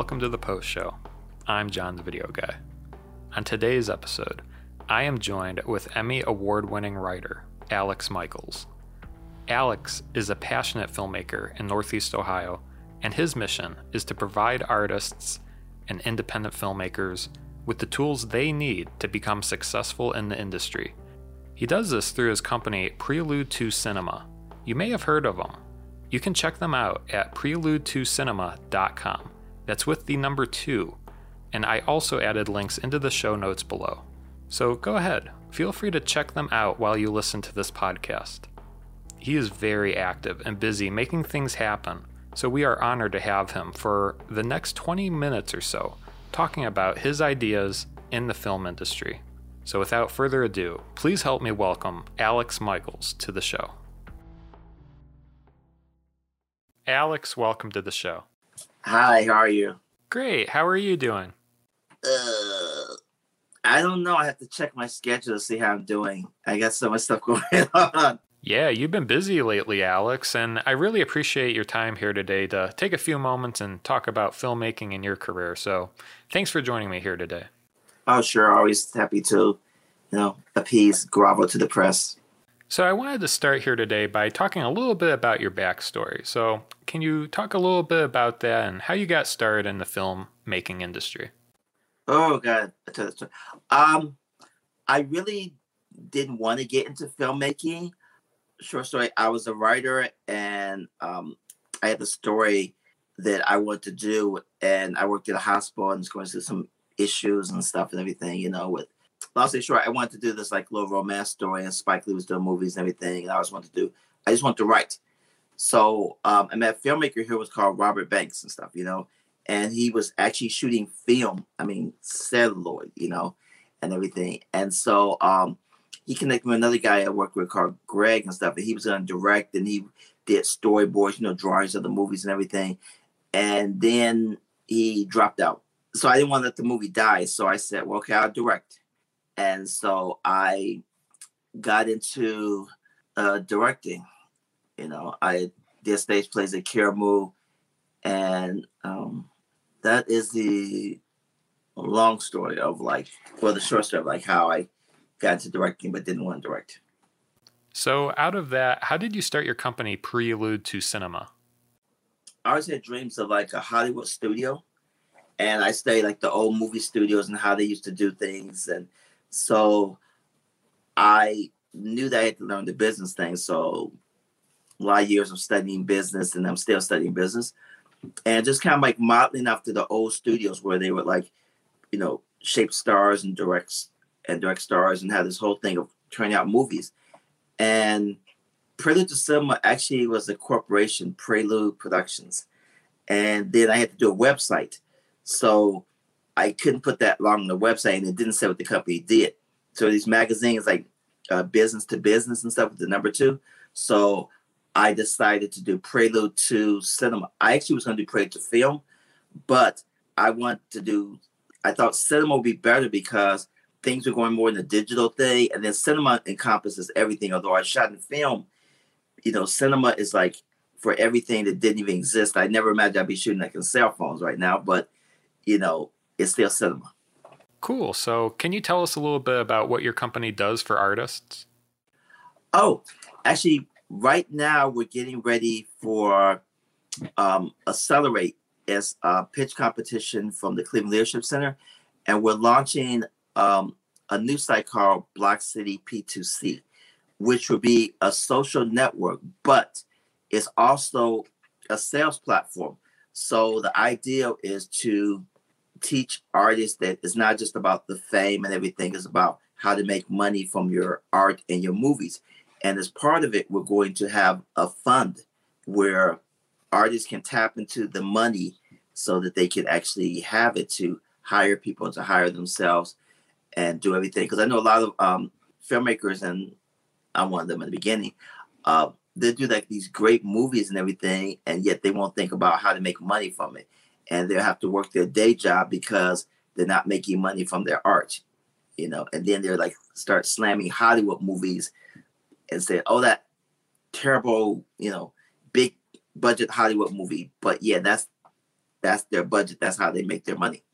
welcome to the post show. I'm John the Video Guy. On today's episode, I am joined with Emmy Award winning writer Alex Michaels. Alex is a passionate filmmaker in Northeast Ohio, and his mission is to provide artists and independent filmmakers with the tools they need to become successful in the industry. He does this through his company Prelude to Cinema. You may have heard of them. You can check them out at prelude2cinema.com. That's with the number 2. And I also added links into the show notes below. So go ahead, feel free to check them out while you listen to this podcast. He is very active and busy making things happen, so we are honored to have him for the next 20 minutes or so talking about his ideas in the film industry. So without further ado, please help me welcome Alex Michaels to the show. Alex, welcome to the show. Hi, how are you? Great. How are you doing? Uh, I don't know. I have to check my schedule to see how I'm doing. I got so much stuff going on. Yeah, you've been busy lately, Alex, and I really appreciate your time here today to take a few moments and talk about filmmaking in your career. So, thanks for joining me here today. Oh, sure. Always happy to, you know, appease grovel to the press. So, I wanted to start here today by talking a little bit about your backstory. So, can you talk a little bit about that and how you got started in the film making industry? Oh, God. Um, I really didn't want to get into filmmaking short story. I was a writer, and um, I had a story that I wanted to do, and I worked at a hospital and was going through some issues and stuff and everything. You know, with long story short, I wanted to do this like little romance story, and Spike Lee was doing movies and everything, and I always wanted to do. I just wanted to write. So um, I met a filmmaker here was called Robert Banks and stuff, you know, and he was actually shooting film. I mean, celluloid, you know, and everything. And so um, he connected with another guy I worked with called Greg and stuff, and he was going to direct and he did storyboards, you know, drawings of the movies and everything. And then he dropped out. So I didn't want to let the movie die. So I said, well, okay, I'll direct. And so I got into uh, directing. You know, I did stage plays at Karamu, and um, that is the long story of like, well, the short story of like how I got into directing but didn't want to direct. So, out of that, how did you start your company, Prelude to Cinema? I always had dreams of like a Hollywood studio, and I studied like the old movie studios and how they used to do things, and so I knew that I had to learn the business thing. So, a lot of years of studying business, and I'm still studying business, and just kind of like modeling after the old studios where they would like, you know, shape stars and direct and direct stars and had this whole thing of turning out movies. And Prelude to Cinema actually was a corporation, Prelude Productions. And then I had to do a website. So I couldn't put that long on the website and it didn't say what the company did. So these magazines like uh, business to business and stuff with the number two. So I decided to do Prelude to Cinema. I actually was going to do Prelude to Film, but I want to do, I thought cinema would be better because things were going more in the digital thing, and then cinema encompasses everything. Although I shot in film, you know, cinema is like for everything that didn't even exist. I never imagined I'd be shooting like in cell phones right now, but you know, it's still cinema. Cool. So, can you tell us a little bit about what your company does for artists? Oh, actually, right now we're getting ready for um, Accelerate as a pitch competition from the Cleveland Leadership Center, and we're launching um, a new site called Block City P2C, which will be a social network, but it's also a sales platform. So the idea is to teach artists that it's not just about the fame and everything, it's about how to make money from your art and your movies. And as part of it, we're going to have a fund where artists can tap into the money so that they can actually have it to hire people to hire themselves and do everything. Because I know a lot of um, filmmakers, and I'm one of them in the beginning. Uh, they do like these great movies and everything, and yet they won't think about how to make money from it, and they'll have to work their day job because they're not making money from their art, you know. And then they're like start slamming Hollywood movies and say, "Oh, that terrible, you know, big budget Hollywood movie." But yeah, that's that's their budget. That's how they make their money.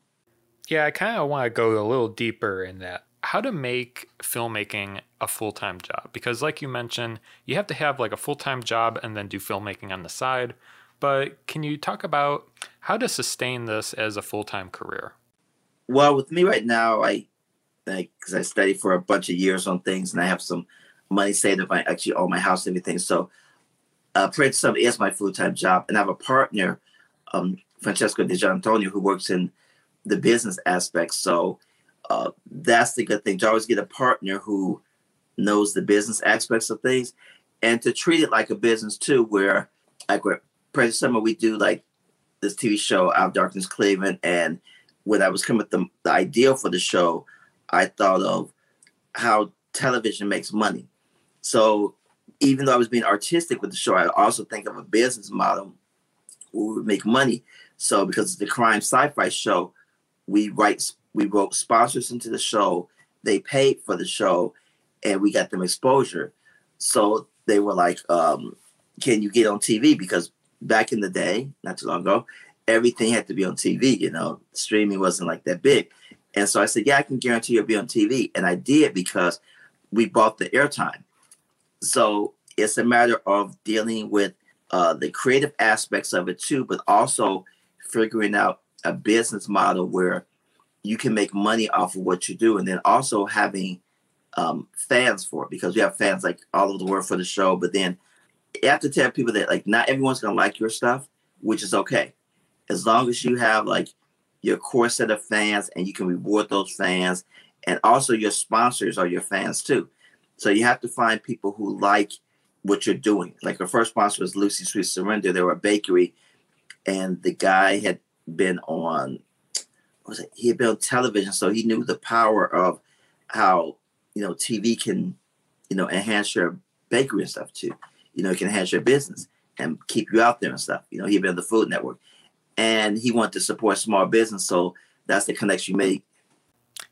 Yeah, I kind of want to go a little deeper in that. How to make filmmaking a full time job? Because, like you mentioned, you have to have like a full time job and then do filmmaking on the side. But can you talk about how to sustain this as a full time career? Well, with me right now, I because I studied for a bunch of years on things, and I have some money saved up. I actually own my house and everything. So, uh, Prince Summer is my full time job, and I have a partner, um, Francesco Di Antonio, who works in the business aspect. So, uh, that's the good thing. To always get a partner who knows the business aspects of things, and to treat it like a business too, where like where Prince Summer we do like this TV show Out of Darkness Cleveland, and when I was coming with the, the idea for the show, I thought of how television makes money. So even though I was being artistic with the show, I also think of a business model where we would make money. So because it's the crime sci-fi show, we write we wrote sponsors into the show. They paid for the show, and we got them exposure. So they were like, um, "Can you get on TV?" Because back in the day, not too long ago, everything had to be on TV. You know, streaming wasn't like that big. And so I said, Yeah, I can guarantee you'll be on TV. And I did because we bought the airtime. So it's a matter of dealing with uh, the creative aspects of it too, but also figuring out a business model where you can make money off of what you do. And then also having um, fans for it because we have fans like all over the world for the show. But then you have to tell people that like not everyone's to like your stuff, which is okay. As long as you have like your core set of fans and you can reward those fans and also your sponsors are your fans too. So you have to find people who like what you're doing. Like our first sponsor was lucy sweet surrender. They were a bakery and the guy had been on was it? He had been on television so he knew the power of how you know tv can you know enhance your bakery and stuff too you know can enhance your business and keep you out there and stuff you know he'd been on the food network and he wanted to support small business. So that's the connection you make.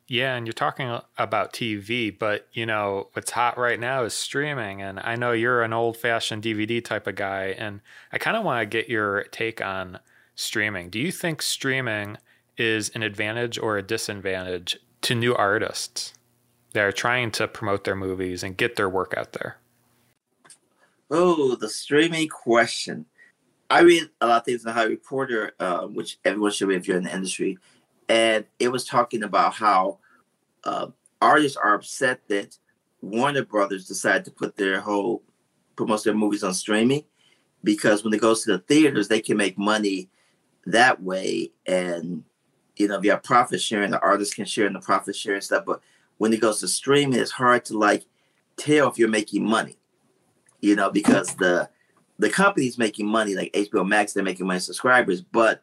Yeah, and you're talking about TV, but you know what's hot right now is streaming, and I know you're an old-fashioned DVD type of guy, and I kind of want to get your take on streaming. Do you think streaming is an advantage or a disadvantage to new artists that are trying to promote their movies and get their work out there? Oh, the streaming question. I read a lot of things in the Hollywood Reporter, uh, which everyone should read if you're in the industry, and it was talking about how uh, artists are upset that Warner Brothers decided to put their whole promote their movies on streaming because when it goes to the theaters, they can make money that way, and you know if you have profit sharing, the artists can share in the profit sharing stuff. But when it goes to streaming, it's hard to like tell if you're making money, you know, because the the company's making money, like HBO Max, they're making money subscribers, but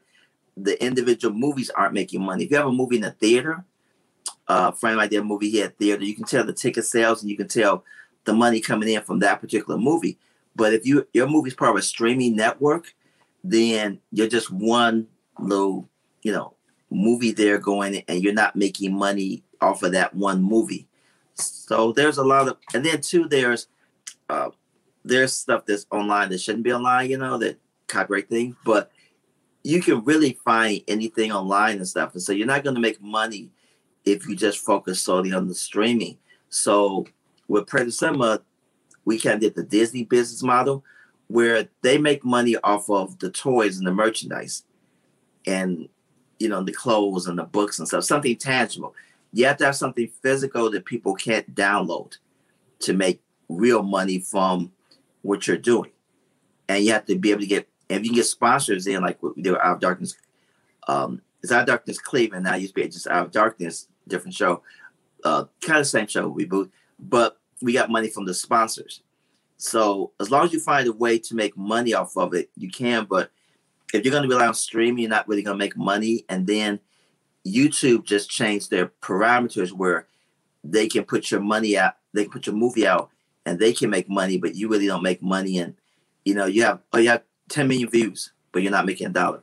the individual movies aren't making money. If you have a movie in a theater, uh, friend did a movie here at theater, you can tell the ticket sales and you can tell the money coming in from that particular movie. But if you your movie's part of a streaming network, then you're just one little, you know, movie there going and you're not making money off of that one movie. So there's a lot of and then too there's uh, there's stuff that's online that shouldn't be online, you know, that copyright things, but you can really find anything online and stuff. And so you're not going to make money if you just focus solely on the streaming. So with Prelude to Cinema, we kind of did the Disney business model where they make money off of the toys and the merchandise and, you know, the clothes and the books and stuff, something tangible. You have to have something physical that people can't download to make real money from what you're doing. And you have to be able to get, if you can get sponsors in, like what we do Out of Darkness, um, it's Out of Darkness Cleveland. Now used to be just Out of Darkness, different show, uh, kind of same show, reboot, but we got money from the sponsors. So as long as you find a way to make money off of it, you can. But if you're going to rely on streaming, you're not really going to make money. And then YouTube just changed their parameters where they can put your money out, they can put your movie out and they can make money, but you really don't make money. And you know, you have oh, you have 10 million views, but you're not making a dollar.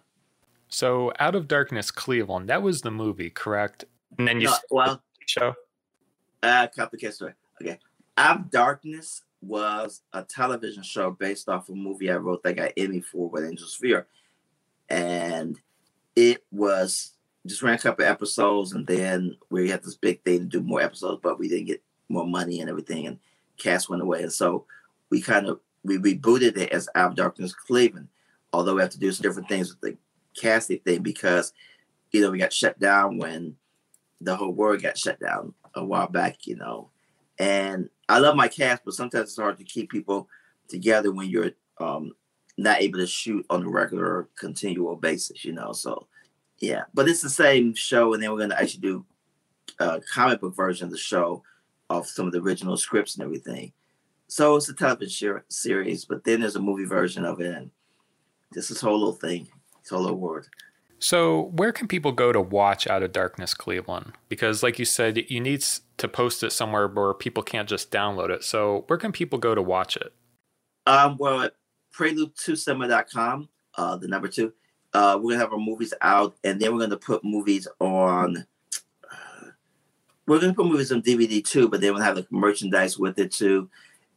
So, Out of Darkness, Cleveland, that was the movie, correct? And then you no, well show. Uh, complicated story. Okay, Out of Darkness was a television show based off a movie I wrote that got Emmy for with Angel Sphere, and it was just ran a couple episodes, and then we had this big thing to do more episodes, but we didn't get more money and everything, and cast went away, and so we kind of we rebooted it as Out of Darkness Cleveland, although we have to do some different things with the casting thing because you know we got shut down when the whole world got shut down a while back, you know, and I love my cast, but sometimes it's hard to keep people together when you're um, not able to shoot on a regular continual basis, you know. So yeah, but it's the same show, and then we're gonna actually do a comic book version of the show of some of the original scripts and everything. So it's a television series, but then there's a movie version of it, and just this whole little thing, this whole little world. So, where can people go to watch Out of Darkness Cleveland? Because, like you said, you need to post it somewhere where people can't just download it. So, where can people go to watch it? Um, well, at prelude2cinema.com, uh, the number two, uh, we're gonna have our movies out, and then we're gonna put movies on. We're gonna put movies on DVD too, but then we'll have like merchandise with it too,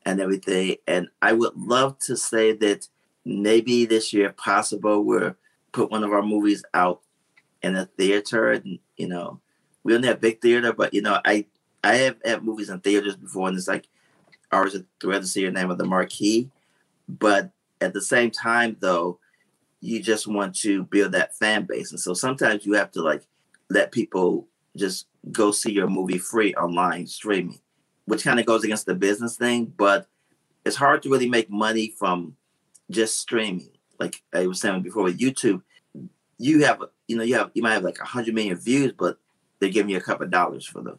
and everything. And I would love to say that maybe this year, if possible, we'll put one of our movies out in a theater, and you know, we don't have big theater, but you know, I I have had movies in theaters before, and it's like ours is rather see your name of the marquee, but at the same time, though you just want to build that fan base. And so sometimes you have to like let people just go see your movie free online streaming, which kind of goes against the business thing, but it's hard to really make money from just streaming. Like I was saying before with YouTube, you have you know, you have you might have like a hundred million views, but they're giving you a couple dollars for the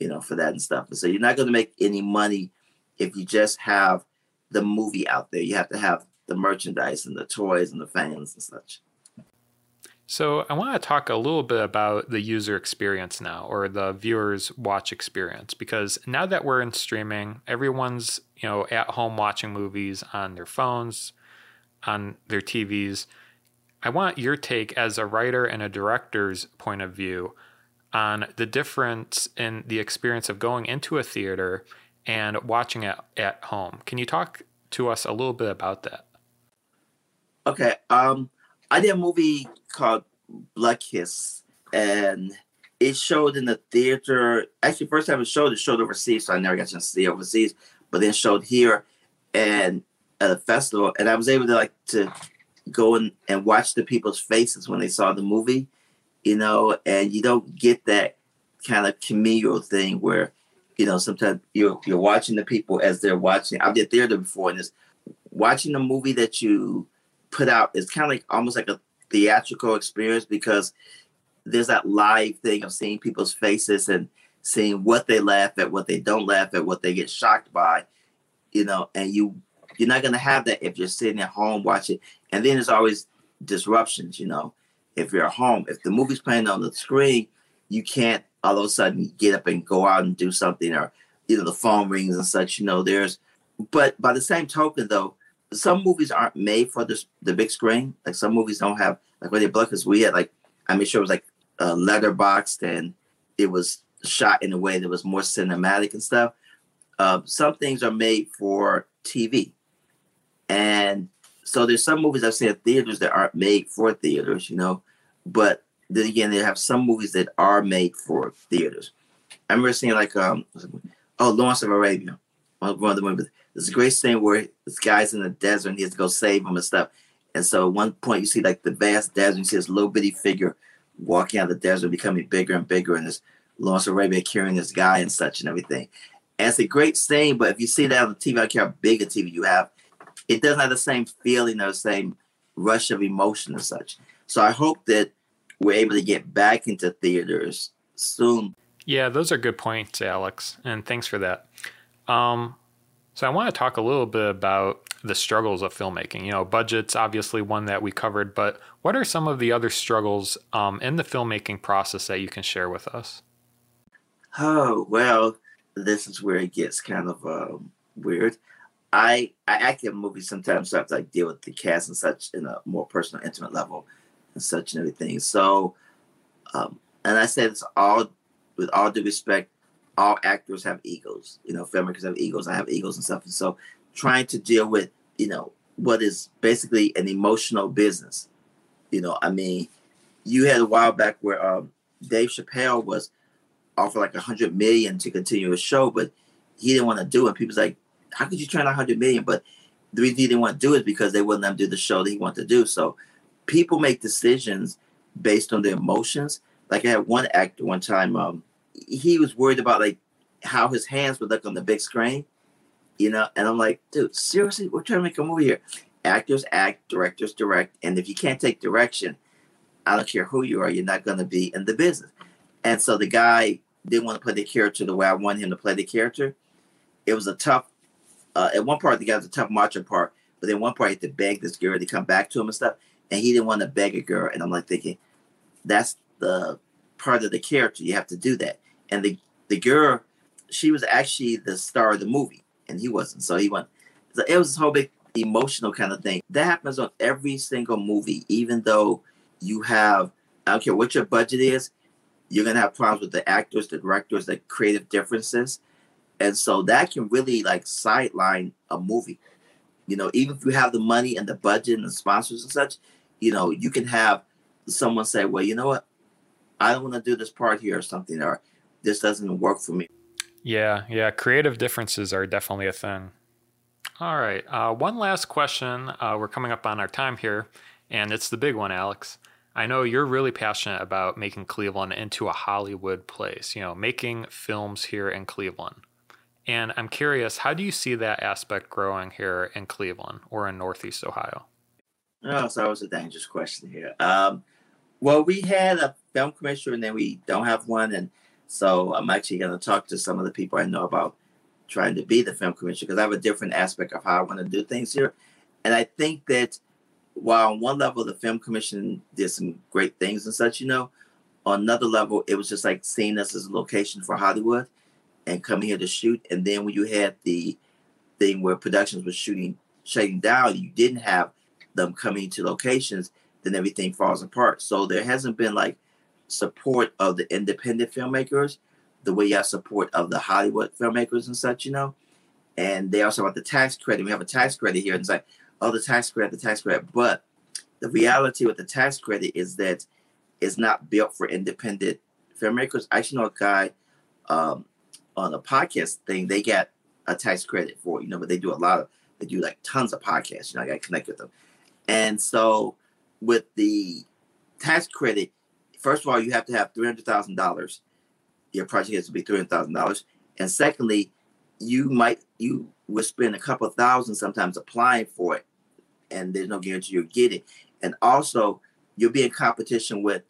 you know, for that and stuff. And so you're not gonna make any money if you just have the movie out there. You have to have the merchandise and the toys and the fans and such. So I want to talk a little bit about the user experience now or the viewers watch experience because now that we're in streaming, everyone's, you know, at home watching movies on their phones, on their TVs. I want your take as a writer and a director's point of view on the difference in the experience of going into a theater and watching it at home. Can you talk to us a little bit about that? Okay. Um, I did a movie called Blood Kiss, and it showed in the theater. Actually, first time it showed, it showed overseas, so I never got to see it overseas. But then showed here and at a festival, and I was able to like to go in and watch the people's faces when they saw the movie, you know. And you don't get that kind of communal thing where, you know, sometimes you're you're watching the people as they're watching. I did theater before, and it's watching a movie that you put out it's kind of like almost like a theatrical experience because there's that live thing of seeing people's faces and seeing what they laugh at, what they don't laugh at, what they get shocked by, you know, and you you're not gonna have that if you're sitting at home watching. And then there's always disruptions, you know. If you're at home, if the movie's playing on the screen, you can't all of a sudden get up and go out and do something or you know the phone rings and such, you know, there's but by the same token though, some movies aren't made for this the big screen. Like some movies don't have like when they blood because we had like I made sure it was like uh, letterboxed and it was shot in a way that was more cinematic and stuff. Uh, some things are made for TV, and so there's some movies I've seen at theaters that aren't made for theaters, you know. But then again, they have some movies that are made for theaters. I remember seeing like um, oh Lawrence of Arabia, of the movies there's a great scene where this guy's in the desert and he has to go save him and stuff. And so at one point you see like the vast desert, you see this little bitty figure walking out of the desert, becoming bigger and bigger, and this Lawrence Arabia carrying this guy and such and everything. And it's a great scene, but if you see that on the TV, I don't care how big a TV you have, it doesn't have the same feeling or the same rush of emotion and such. So I hope that we're able to get back into theaters soon. Yeah, those are good points, Alex, and thanks for that. Um, so I want to talk a little bit about the struggles of filmmaking. You know, budget's obviously one that we covered, but what are some of the other struggles um, in the filmmaking process that you can share with us? Oh well, this is where it gets kind of um, weird. I I act in movies sometimes, so I have to like deal with the cast and such in a more personal, intimate level and such and everything. So, um, and I say this all with all due respect all actors have egos. You know, filmmakers have egos. I have egos and stuff. And so trying to deal with, you know, what is basically an emotional business. You know, I mean, you had a while back where um, Dave Chappelle was offered like a hundred million to continue his show, but he didn't want to do it. People's like, how could you turn a hundred million? But the reason he didn't want to do it is because they wouldn't let him do the show that he wanted to do. So people make decisions based on their emotions. Like I had one actor one time, um, he was worried about like how his hands would look on the big screen, you know. And I'm like, dude, seriously, we're trying to make a movie here. Actors act, directors direct, and if you can't take direction, I don't care who you are, you're not going to be in the business. And so the guy didn't want to play the character the way I wanted him to play the character. It was a tough. Uh, at one part, the guy was a tough macho part, but then one part he had to beg this girl to come back to him and stuff, and he didn't want to beg a girl. And I'm like thinking, that's the part of the character you have to do that. And the the girl, she was actually the star of the movie, and he wasn't. So he went. So it was this whole big emotional kind of thing that happens on every single movie, even though you have I don't care what your budget is, you're gonna have problems with the actors, the directors, the creative differences. And so that can really like sideline a movie. You know, even if you have the money and the budget and the sponsors and such, you know, you can have someone say, Well, you know what? I don't want to do this part here or something, or this doesn't work for me. Yeah, yeah. Creative differences are definitely a thing. All right. Uh, one last question. Uh, we're coming up on our time here, and it's the big one, Alex. I know you're really passionate about making Cleveland into a Hollywood place, you know, making films here in Cleveland. And I'm curious, how do you see that aspect growing here in Cleveland or in Northeast Ohio? Oh, so that was a dangerous question here. Um, well, we had a film commissioner and then we don't have one. And so I'm actually going to talk to some of the people I know about trying to be the film commissioner because I have a different aspect of how I want to do things here. And I think that while on one level the film commission did some great things and such, you know, on another level it was just like seeing us as a location for Hollywood and coming here to shoot. And then when you had the thing where productions were shooting shutting down, you didn't have them coming to locations, then everything falls apart. So there hasn't been like support of the independent filmmakers the way you have support of the Hollywood filmmakers and such, you know. And they also have the tax credit. We have a tax credit here, and it's like oh, the tax credit, the tax credit. But the reality with the tax credit is that it's not built for independent filmmakers. I actually know a guy um, on a podcast thing, they get a tax credit for, you know, but they do a lot of, they do like tons of podcasts. You know, I got to connect with them. And so with the tax credit, first of all, you have to have $300,000. Your project has to be $300,000. And secondly, you might, you will spend a couple thousand sometimes applying for it and there's no guarantee you'll get it. And also, you'll be in competition with,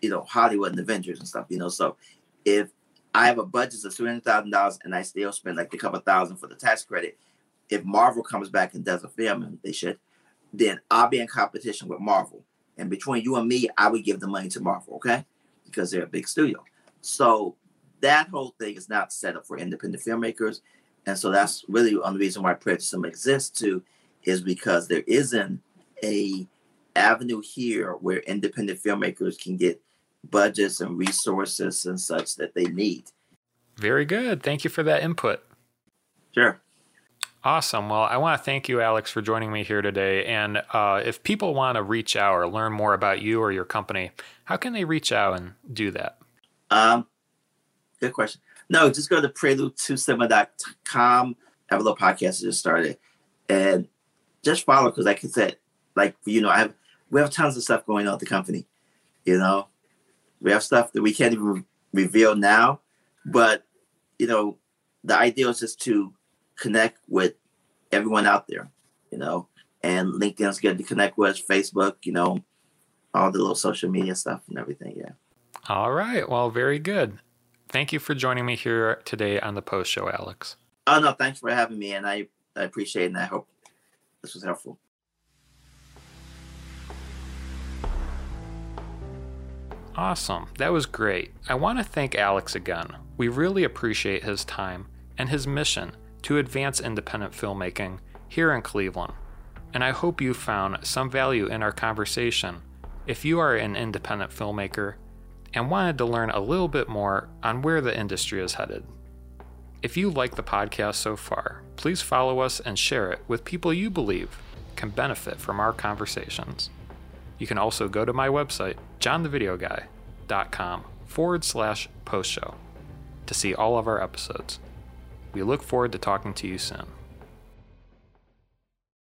you know, Hollywood and Avengers and stuff. You know, so if I have a budget of three hundred thousand dollars and I still spend like a couple thousand for the tax credit, if Marvel comes back and does a film, and they should, then I'll be in competition with Marvel. And between you and me, I would give the money to Marvel, okay? Because they're a big studio. So that whole thing is not set up for independent filmmakers. And so that's really the only reason why Prejudice exists too, is because there isn't a avenue here where independent filmmakers can get budgets and resources and such that they need. Very good. Thank you for that input. Sure. Awesome. Well, I want to thank you, Alex, for joining me here today. And uh, if people want to reach out or learn more about you or your company, how can they reach out and do that? Um, good question. No, just go to prelude2cinema.com. I have a little podcast just started. And just follow because like I said, like you know, I have we have tons of stuff going on at the company. You know, we have stuff that we can't even reveal now, but you know, the idea is just to connect with everyone out there. You know, and LinkedIn's good to connect with, Facebook, you know, all the little social media stuff and everything. Yeah. All right. Well, very good. Thank you for joining me here today on the post show, Alex. Oh no, thanks for having me, and I I appreciate it, and I hope this was helpful. Awesome. That was great. I want to thank Alex again. We really appreciate his time and his mission to advance independent filmmaking here in Cleveland. And I hope you found some value in our conversation. If you are an independent filmmaker and wanted to learn a little bit more on where the industry is headed, if you like the podcast so far, please follow us and share it with people you believe can benefit from our conversations. You can also go to my website, johnthevideoguy.com forward slash post show to see all of our episodes. We look forward to talking to you soon.